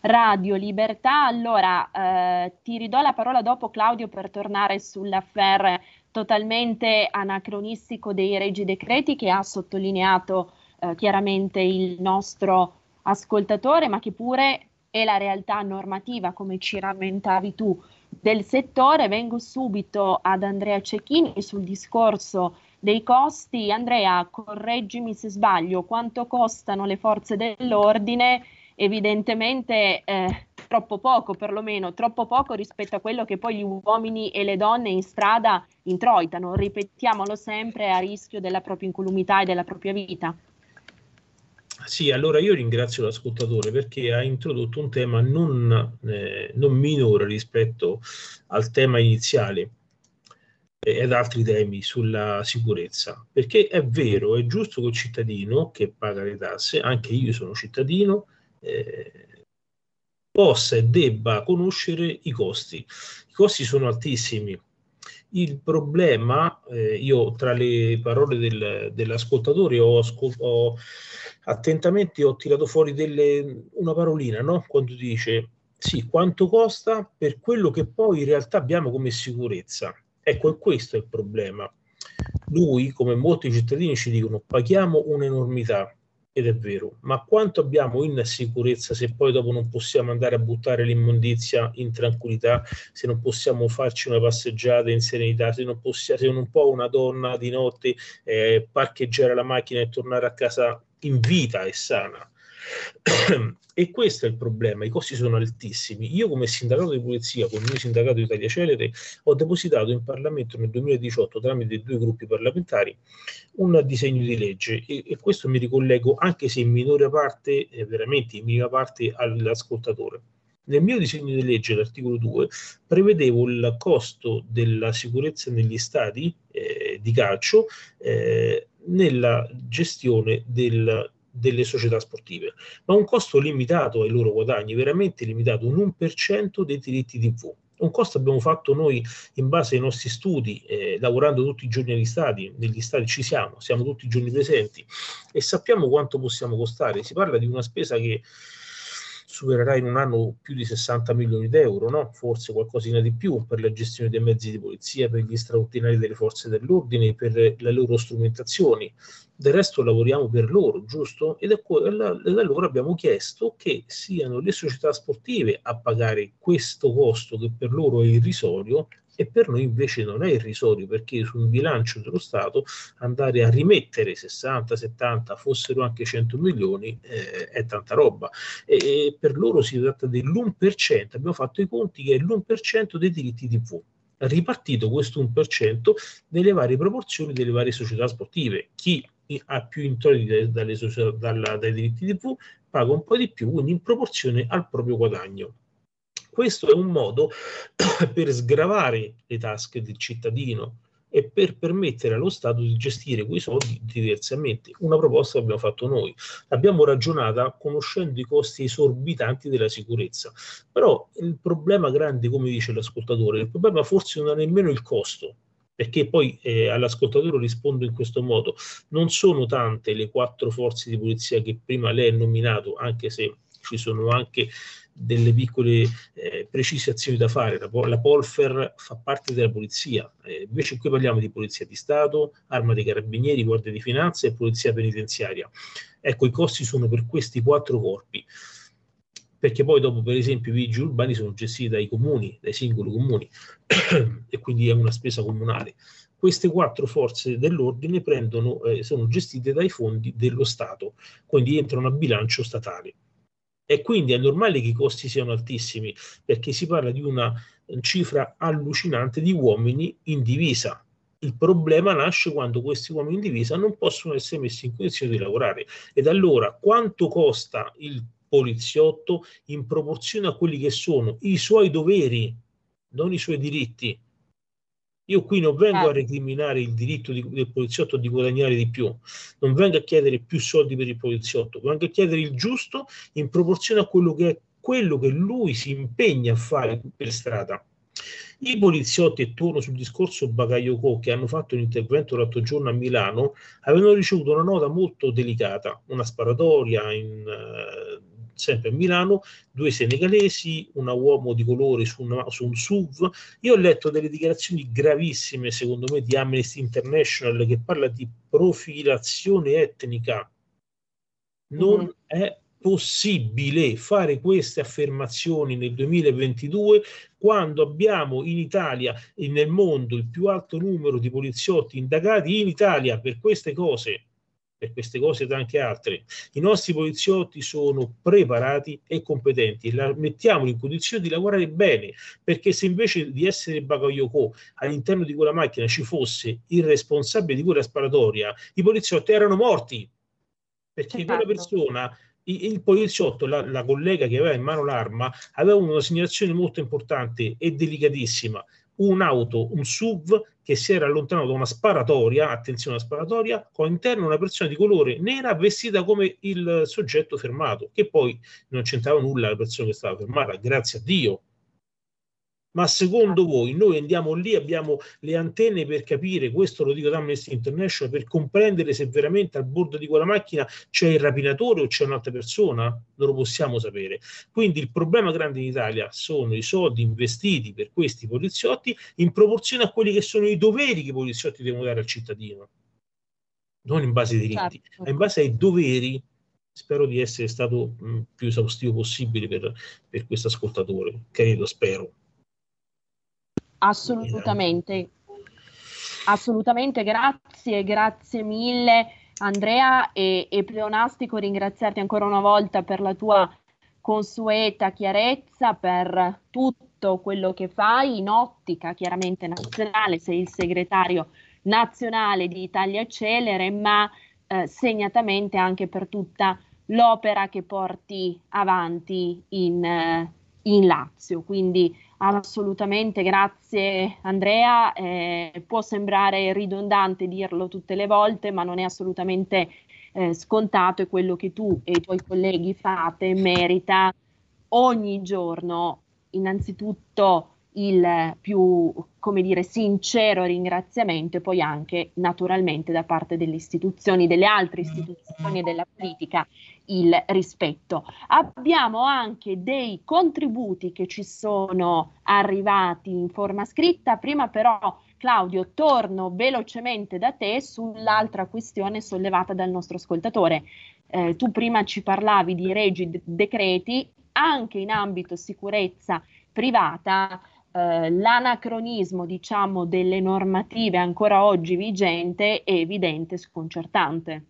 Radio Libertà. Allora, eh, ti ridò la parola dopo Claudio per tornare sull'affair totalmente anacronistico dei regi decreti che ha sottolineato eh, chiaramente il nostro ascoltatore, ma che pure è la realtà normativa, come ci rammentavi tu del settore. Vengo subito ad Andrea Cecchini sul discorso dei costi. Andrea, correggimi se sbaglio, quanto costano le forze dell'ordine? Evidentemente eh, troppo poco, perlomeno troppo poco rispetto a quello che poi gli uomini e le donne in strada introitano. Ripetiamolo sempre a rischio della propria incolumità e della propria vita. Sì, allora io ringrazio l'ascoltatore perché ha introdotto un tema non, eh, non minore rispetto al tema iniziale ed altri temi sulla sicurezza. Perché è vero, è giusto che il cittadino che paga le tasse, anche io sono cittadino, eh, possa e debba conoscere i costi. I costi sono altissimi. Il problema, eh, io tra le parole del, dell'ascoltatore ho, ascol- ho attentamente ho tirato fuori delle, una parolina, no? quando dice sì, quanto costa per quello che poi in realtà abbiamo come sicurezza. Ecco, questo è il problema. Lui, come molti cittadini, ci dicono paghiamo un'enormità, ed è vero, ma quanto abbiamo in sicurezza se poi dopo non possiamo andare a buttare l'immondizia in tranquillità, se non possiamo farci una passeggiata in serenità, se non, possiamo, se non può una donna di notte eh, parcheggiare la macchina e tornare a casa in vita e sana. e questo è il problema, i costi sono altissimi. Io come sindacato di polizia, con il mio sindacato Italia Celere, ho depositato in Parlamento nel 2018 tramite due gruppi parlamentari un disegno di legge e, e questo mi ricollego anche se in minore parte, eh, veramente in minima parte all'ascoltatore. Nel mio disegno di legge, l'articolo 2, prevedevo il costo della sicurezza negli stadi eh, di calcio eh, nella gestione del delle società sportive, ma un costo limitato ai loro guadagni, veramente limitato, un 1% dei diritti TV. Un costo abbiamo fatto noi in base ai nostri studi, eh, lavorando tutti i giorni agli stadi, negli stadi ci siamo, siamo tutti i giorni presenti e sappiamo quanto possiamo costare. Si parla di una spesa che supererà in un anno più di 60 milioni di euro, no? forse qualcosina di più per la gestione dei mezzi di polizia, per gli straordinari delle forze dell'ordine, per le loro strumentazioni. Del resto lavoriamo per loro, giusto? Ed da loro abbiamo chiesto che siano le società sportive a pagare questo costo che per loro è irrisorio e per noi invece non è irrisorio perché su un bilancio dello Stato andare a rimettere 60, 70, fossero anche 100 milioni eh, è tanta roba e, e per loro si tratta dell'1%, abbiamo fatto i conti che è l'1% dei diritti TV ripartito questo 1% nelle varie proporzioni delle varie società sportive. Chi ha più introiti dai diritti TV paga un po' di più, quindi in proporzione al proprio guadagno. Questo è un modo per sgravare le tasche del cittadino e per permettere allo Stato di gestire quei soldi diversamente. Una proposta che abbiamo fatto noi. L'abbiamo ragionata conoscendo i costi esorbitanti della sicurezza. Però il problema grande, come dice l'ascoltatore, il problema forse non è nemmeno il costo, perché poi eh, all'ascoltatore rispondo in questo modo, non sono tante le quattro forze di polizia che prima lei ha nominato, anche se ci sono anche delle piccole eh, precisazioni da fare. La, la, Polfer fa parte della polizia, eh, invece qui parliamo di polizia di Stato, arma dei carabinieri, guardia di finanza e polizia penitenziaria. Ecco, i costi sono per questi quattro corpi perché poi dopo per esempio i vigili urbani sono gestiti dai comuni, dai singoli comuni e quindi è una spesa comunale. Queste quattro forze dell'ordine prendono, eh, sono gestite dai fondi dello Stato, quindi entrano a bilancio statale. E quindi è normale che i costi siano altissimi, perché si parla di una cifra allucinante di uomini in divisa, il problema nasce quando questi uomini in divisa non possono essere messi in condizione di lavorare. Ed allora quanto costa il poliziotto in proporzione a quelli che sono i suoi doveri, non i suoi diritti. Io qui non vengo a certo. recriminare il diritto di, del poliziotto di guadagnare di più, non vengo a chiedere più soldi per il poliziotto, vengo a chiedere il giusto in proporzione a quello che è quello che lui si impegna a fare per strada. I poliziotti, e torno sul discorso Bagaglio che hanno fatto un intervento l'altro giorno a Milano, avevano ricevuto una nota molto delicata, una sparatoria in, uh, sempre a Milano, due senegalesi, una uomo di colore su, una, su, un SUV. Io ho letto delle dichiarazioni gravissime, secondo me, di Amnesty International che parla di profilazione etnica. Non mm. è possibile fare queste affermazioni nel 2022 quando abbiamo in Italia e nel mondo il più alto numero di poliziotti indagati in Italia per queste cose per queste cose ed anche altre. I nostri poliziotti sono preparati e competenti, la mettiamoli in condizione di lavorare bene, perché se invece di essere bagagliocò all'interno di quella macchina ci fosse il responsabile di quella sparatoria, i poliziotti erano morti, perché certo. quella persona il poliziotto, la, la, collega che aveva in mano l'arma, aveva una segnalazione molto importante e delicatissima un'auto, un SUV che si era allontanato da una sparatoria, attenzione una sparatoria, con all'interno una persona di colore nera vestita come il soggetto fermato, che poi non c'entrava nulla la persona che stava fermata, grazie a Dio, ma secondo voi noi andiamo lì, abbiamo le antenne per capire, questo lo dico da Amnesty International, per comprendere se veramente al bordo di quella macchina c'è il rapinatore o c'è un'altra persona? Non lo possiamo sapere. Quindi il problema grande in Italia sono i soldi investiti per questi poliziotti in proporzione a quelli che sono i doveri che i poliziotti devono dare al cittadino. Non in base ai diritti, certo. ma in base ai doveri spero di essere stato mh, più esaustivo possibile per, per questo ascoltatore, credo, spero. Assolutamente, assolutamente, grazie, grazie mille Andrea e, e pleonastico ringraziarti ancora una volta per la tua consueta chiarezza, per tutto quello che fai in ottica chiaramente nazionale, sei il segretario nazionale di Italia Celere, ma eh, segnatamente anche per tutta l'opera che porti avanti in, eh, in Lazio. Quindi Assolutamente, grazie Andrea. Eh, può sembrare ridondante dirlo tutte le volte, ma non è assolutamente eh, scontato e quello che tu e i tuoi colleghi fate merita ogni giorno innanzitutto il più, come dire, sincero ringraziamento e poi anche naturalmente da parte delle istituzioni, delle altre istituzioni e della politica il rispetto. Abbiamo anche dei contributi che ci sono arrivati in forma scritta, prima però Claudio torno velocemente da te sull'altra questione sollevata dal nostro ascoltatore. Eh, tu prima ci parlavi di regi decreti, anche in ambito sicurezza privata eh, l'anacronismo, diciamo, delle normative ancora oggi vigente è evidente e sconcertante.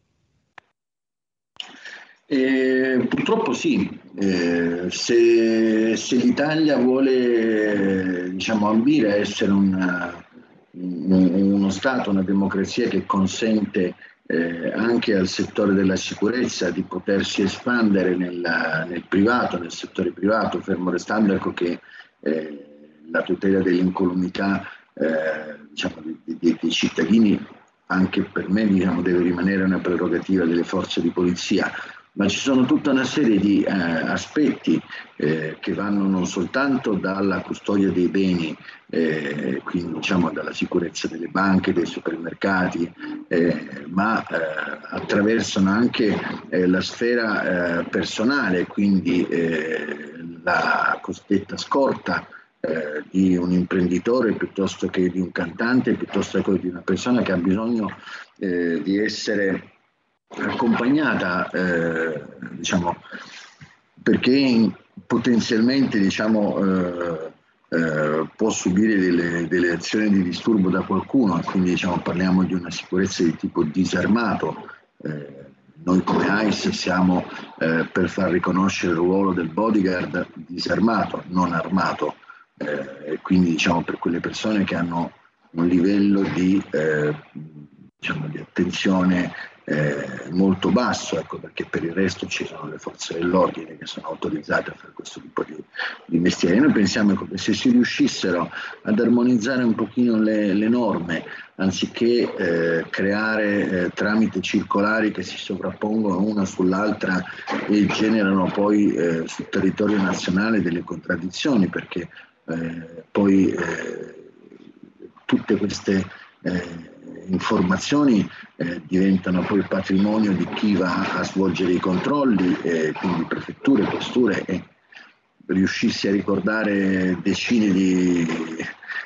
Eh, purtroppo sì, eh, se, se, l'Italia vuole diciamo, ambire a essere una, un, uno Stato, una democrazia che consente eh, anche al settore della sicurezza di potersi espandere nella, nel privato, nel settore privato, fermo restando ecco, che eh, la tutela dell'incolumità eh, diciamo, dei, dei, dei, cittadini anche per me diciamo, deve rimanere una prerogativa delle forze di polizia ma ci sono tutta una serie di eh, aspetti eh, che vanno non soltanto dalla custodia dei beni, eh, quindi diciamo dalla sicurezza delle banche, dei supermercati, eh, ma eh, attraversano anche eh, la sfera personale, quindi la cosiddetta scorta. Di un imprenditore piuttosto che di un cantante, piuttosto che di una persona che ha bisogno di essere accompagnata, eh, diciamo, perché potenzialmente diciamo, eh, eh, può subire delle, delle, azioni di disturbo da qualcuno quindi diciamo, parliamo di una sicurezza di tipo disarmato. Eh, noi come ICE siamo eh, per far riconoscere il ruolo del bodyguard disarmato, non armato, eh, quindi diciamo, per quelle persone che hanno un livello di, diciamo, di attenzione eh, molto basso, ecco, perché per il resto ci sono le forze dell'ordine che sono autorizzate a fare questo tipo di, di mestiere. Noi pensiamo che se si riuscissero ad armonizzare un pochino le, le norme, anziché eh, creare eh, tramite circolari che si sovrappongono una sull'altra e generano poi eh, sul territorio nazionale delle contraddizioni, perché eh, poi eh, tutte queste informazioni eh, diventano poi patrimonio di chi va a svolgere i controlli, eh, quindi prefetture, questure e riuscissi a ricordare decine di,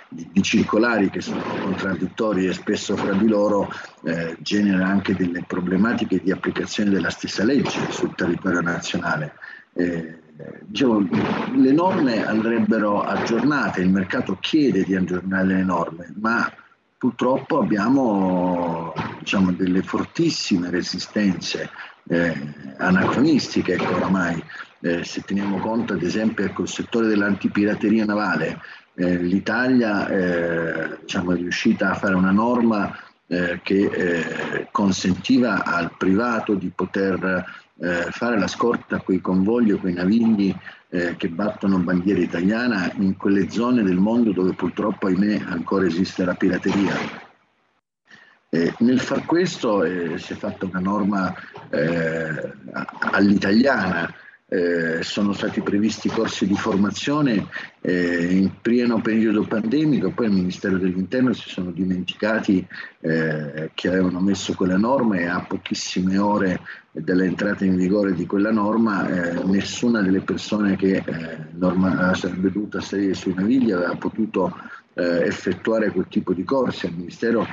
di, di, circolari che sono contraddittori e spesso fra di loro eh, genera anche delle problematiche di applicazione della stessa legge sul territorio nazionale. Eh, diciamo, le norme andrebbero aggiornate, il mercato chiede di aggiornare le norme, ma purtroppo abbiamo diciamo, delle fortissime resistenze eh, anacronistiche ecco, oramai. Eh, se teniamo conto ad esempio ecco, settore dell'antipirateria navale, eh, l'Italia eh, diciamo, è riuscita a fare una norma eh, che eh, consentiva al privato di poter fare la scorta a quei convogli o quei navigli eh, che battono bandiera italiana in quelle zone del mondo dove purtroppo, ahimè, ancora esiste la pirateria. Eh, nel far questo eh, si è fatta una norma eh, all'italiana eh, sono stati previsti corsi di formazione eh, in pieno periodo pandemico, poi il Ministero dell'Interno si sono dimenticati eh, che avevano messo quella norma e a pochissime ore dall'entrata in vigore di quella norma eh, nessuna delle persone che eh, norma, sarebbe dovuta salire sui navigli aveva potuto effettuare quel tipo di corsi. Al Ministero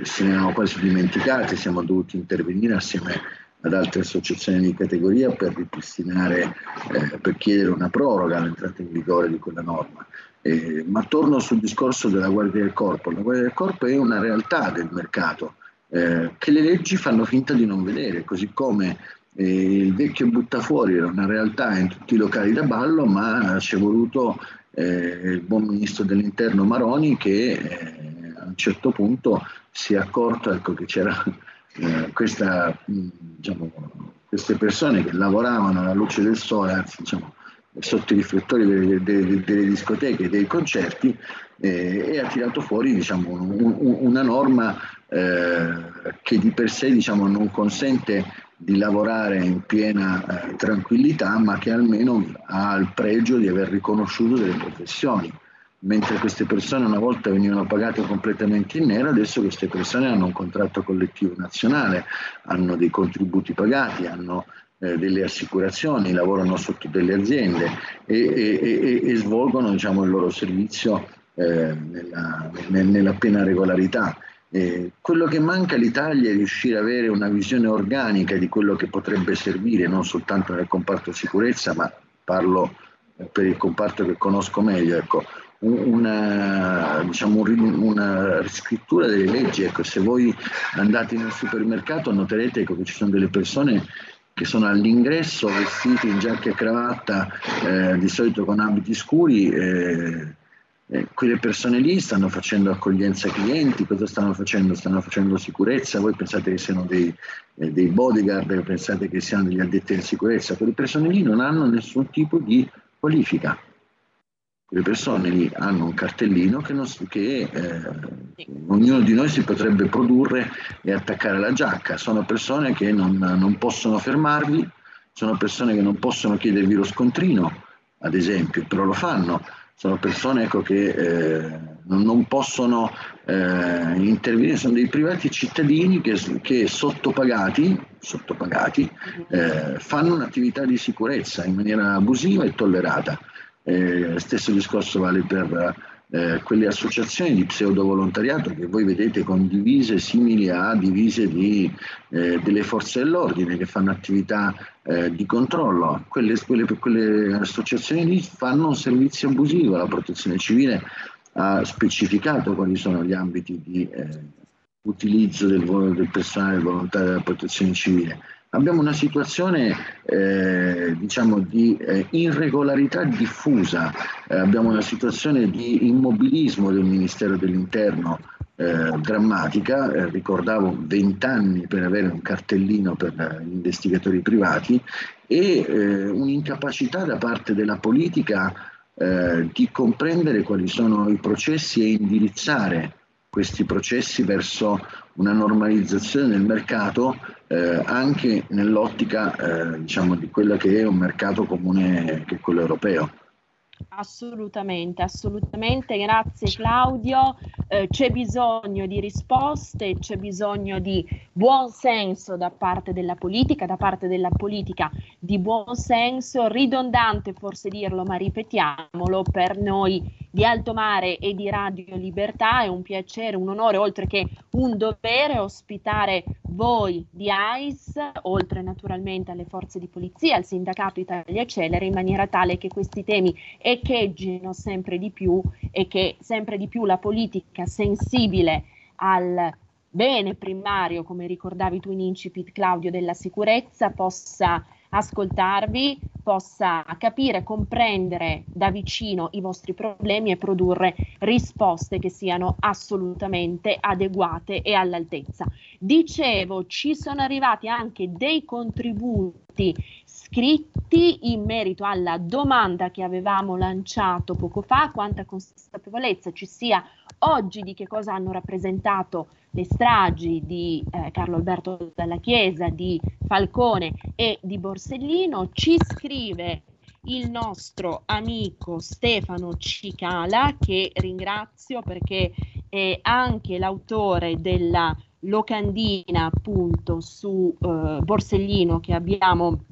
se ne erano quasi dimenticati, siamo dovuti intervenire assieme ad altre associazioni di categoria per ripristinare, eh, per chiedere una proroga all'entrata in vigore di quella norma. Eh, ma torno sul discorso della Guardia del Corpo. La Guardia del Corpo è una realtà del mercato eh, che le leggi fanno finta di non vedere, così come eh, il vecchio buttafuori era una realtà in tutti i locali da ballo, ma ci è voluto eh, il buon ministro dell'interno Maroni che eh, a un certo punto si è accorto ecco, che c'era eh, questa, diciamo, queste persone che lavoravano alla luce del sole, anzi diciamo, sotto i riflettori delle, delle, delle discoteche dei concerti eh, e ha tirato fuori diciamo, un, un, una norma eh, che di per sé diciamo, non consente di lavorare in piena eh, tranquillità ma che almeno ha il pregio di aver riconosciuto delle professioni mentre queste persone una volta venivano pagate completamente in nero, adesso queste persone hanno un contratto collettivo nazionale, hanno dei contributi pagati, hanno eh, delle assicurazioni, lavorano sotto delle aziende e, e, e, e svolgono diciamo, il loro servizio eh, nella, nella, piena regolarità. Eh, quello che manca all'Italia è riuscire ad avere una visione organica di quello che potrebbe servire non soltanto nel comparto sicurezza, ma parlo per il comparto che conosco meglio, ecco, una, diciamo, una riscrittura delle leggi. Ecco, se voi andate in un supermercato noterete ecco, che ci sono delle persone che sono all'ingresso vestiti in giacca e cravatta, eh, di solito con abiti scuri. Eh, eh, quelle persone lì stanno facendo accoglienza clienti, cosa stanno facendo? Stanno facendo sicurezza, voi pensate che siano dei, eh, dei bodyguard, pensate che siano degli addetti alla sicurezza, quelle persone lì non hanno nessun tipo di qualifica. Quelle persone lì hanno un cartellino che, non, che eh, ognuno di noi si potrebbe produrre e attaccare alla giacca. Sono persone che non, non possono fermarvi, sono persone che non possono chiedervi lo scontrino, ad esempio, però lo fanno sono persone ecco, che eh, non, possono eh, intervenire, sono dei privati cittadini che, che sottopagati, sottopagati eh, fanno un'attività di sicurezza in maniera abusiva e tollerata. Eh, stesso discorso vale per eh, quelle associazioni di pseudo volontariato che voi vedete con divise simili a divise di, eh, delle forze dell'ordine che fanno attività eh, di controllo. Quelle, quelle, quelle associazioni lì fanno un servizio abusivo, la protezione civile ha specificato quali sono gli ambiti di eh, utilizzo del, del personale volontario della protezione civile abbiamo una situazione eh, diciamo di eh, irregolarità diffusa, eh, abbiamo una situazione di immobilismo del Ministero dell'Interno eh, drammatica, eh, ricordavo 20 anni per avere un cartellino per gli investigatori privati e eh, un'incapacità da parte della politica di comprendere quali sono i processi e indirizzare questi processi verso una normalizzazione del mercato eh, anche nell'ottica eh, diciamo, di quello che è un mercato comune che è quello europeo. Assolutamente, assolutamente, grazie Claudio. Eh, c'è bisogno di risposte, c'è bisogno di buon senso da parte della politica, da parte della politica di buon senso, ridondante forse dirlo, ma ripetiamolo, per noi di Alto Mare e di Radio Libertà è un piacere, un onore, oltre che un dovere, ospitare voi di ICE, oltre naturalmente alle forze di polizia, al sindacato Italia Celere, in maniera tale che questi temi echeggiano sempre di più e che sempre di più la politica sensibile al bene primario, come ricordavi tu in incipit Claudio, della sicurezza possa ascoltarvi, possa capire, comprendere da vicino i vostri problemi e produrre risposte che siano assolutamente adeguate e all'altezza. Dicevo, ci sono arrivati anche dei contributi scritti in merito alla domanda che avevamo lanciato poco fa, quanta consapevolezza ci sia oggi di che cosa hanno rappresentato le stragi di eh, Carlo Alberto dalla Chiesa, di Falcone e di Borsellino, ci scrive il nostro amico Stefano Cicala, che ringrazio perché è anche l'autore della locandina appunto su eh, Borsellino che abbiamo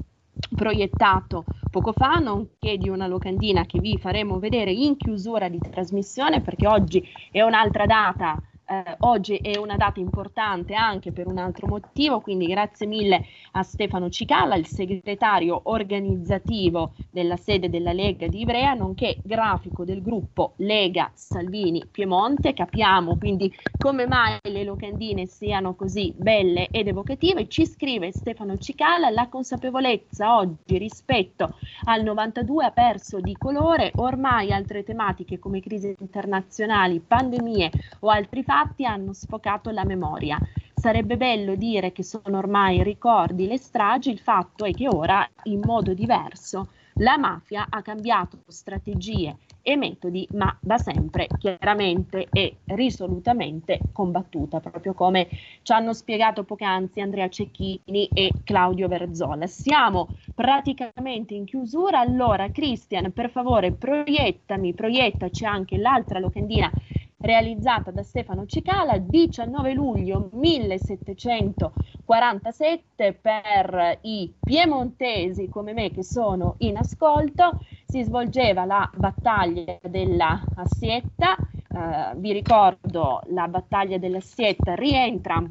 proiettato poco fa, nonché di una locandina che vi faremo vedere in chiusura di trasmissione perché oggi è un'altra data eh, oggi è una data importante anche per un altro motivo, quindi grazie mille a Stefano Cicala, il segretario organizzativo della sede della Lega di Ivrea, nonché grafico del gruppo Lega Salvini Piemonte. Capiamo quindi come mai le locandine siano così belle ed evocative. Ci scrive Stefano Cicala, la consapevolezza oggi rispetto al 92 ha perso di colore, ormai altre tematiche come crisi internazionali, pandemie o altri fatti fatti hanno sfocato la memoria. Sarebbe bello dire che sono ormai ricordi le stragi, il fatto è che ora, in modo diverso, la mafia ha cambiato strategie e metodi, ma da sempre chiaramente e risolutamente combattuta, proprio come ci hanno spiegato poc'anzi Andrea Cecchini e Claudio Verzola. Siamo praticamente in chiusura, allora Cristian, per favore, proiettami, proiettaci anche l'altra locandina realizzata da Stefano Cicala 19 luglio 1747 per i piemontesi come me che sono in ascolto. Si svolgeva la battaglia della Assietta eh, vi ricordo la battaglia della Sietta rientra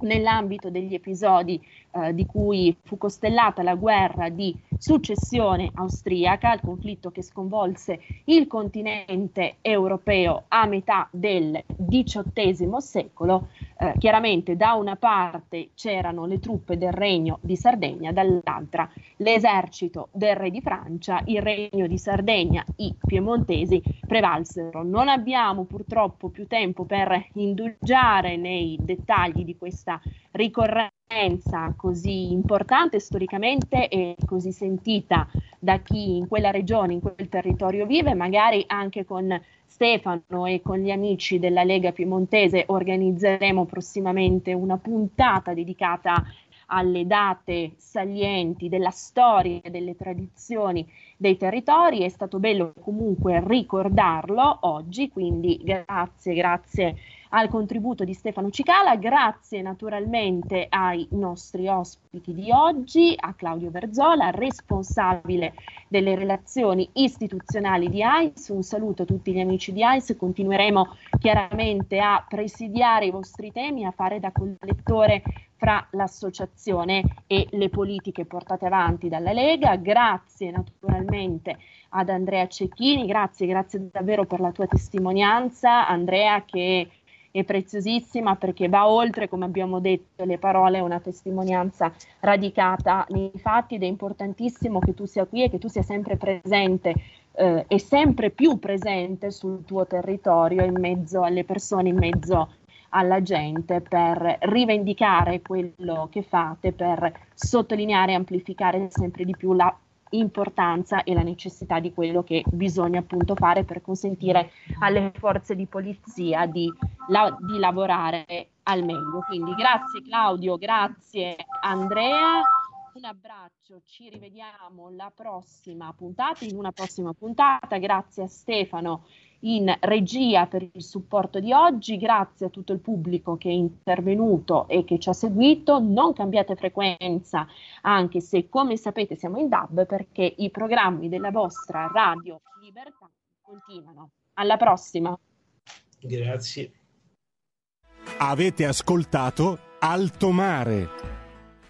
nell'ambito degli episodi eh, di cui fu costellata la guerra di successione austriaca, il conflitto che sconvolse il continente europeo a metà del XVIII secolo. Eh, chiaramente da una parte c'erano le truppe del Regno di Sardegna, dall'altra l'esercito del re di Francia, il Regno di Sardegna, i piemontesi prevalsero. Non abbiamo purtroppo più tempo per indulgiare nei dettagli di questa ricorrenza così importante storicamente e così sentita da chi in quella regione, in quel territorio vive, magari anche con Stefano e con gli amici della Lega Piemontese organizzeremo prossimamente una puntata dedicata alle date salienti della storia e delle tradizioni dei territori. È stato bello comunque ricordarlo oggi, quindi grazie, grazie al contributo di Stefano Cicala, grazie naturalmente ai nostri ospiti di oggi, a Claudio Verzola, responsabile delle relazioni istituzionali di AIS. Un saluto a tutti gli amici di AIS, continueremo chiaramente a presidiare i vostri temi, a fare da collettore fra l'associazione e le politiche portate avanti dalla Lega. Grazie naturalmente ad Andrea Cecchini, grazie, grazie davvero per la tua testimonianza, Andrea che è preziosissima perché va oltre, come abbiamo detto, le parole, una testimonianza radicata nei fatti ed è importantissimo che tu sia qui e che tu sia sempre presente eh, e sempre più presente sul tuo territorio, in mezzo alle persone, in mezzo alla gente per rivendicare quello che fate, per sottolineare e amplificare sempre di più la importanza e la necessità di quello che bisogna appunto fare per consentire alle forze di polizia di, la, di lavorare al meglio. Quindi grazie Claudio, grazie Andrea un abbraccio, ci rivediamo la prossima puntata, in una prossima puntata. Grazie a Stefano in regia per il supporto di oggi, grazie a tutto il pubblico che è intervenuto e che ci ha seguito. Non cambiate frequenza, anche se come sapete siamo in DAB perché i programmi della vostra radio Libertà continuano. Alla prossima. Grazie. Avete ascoltato Alto Mare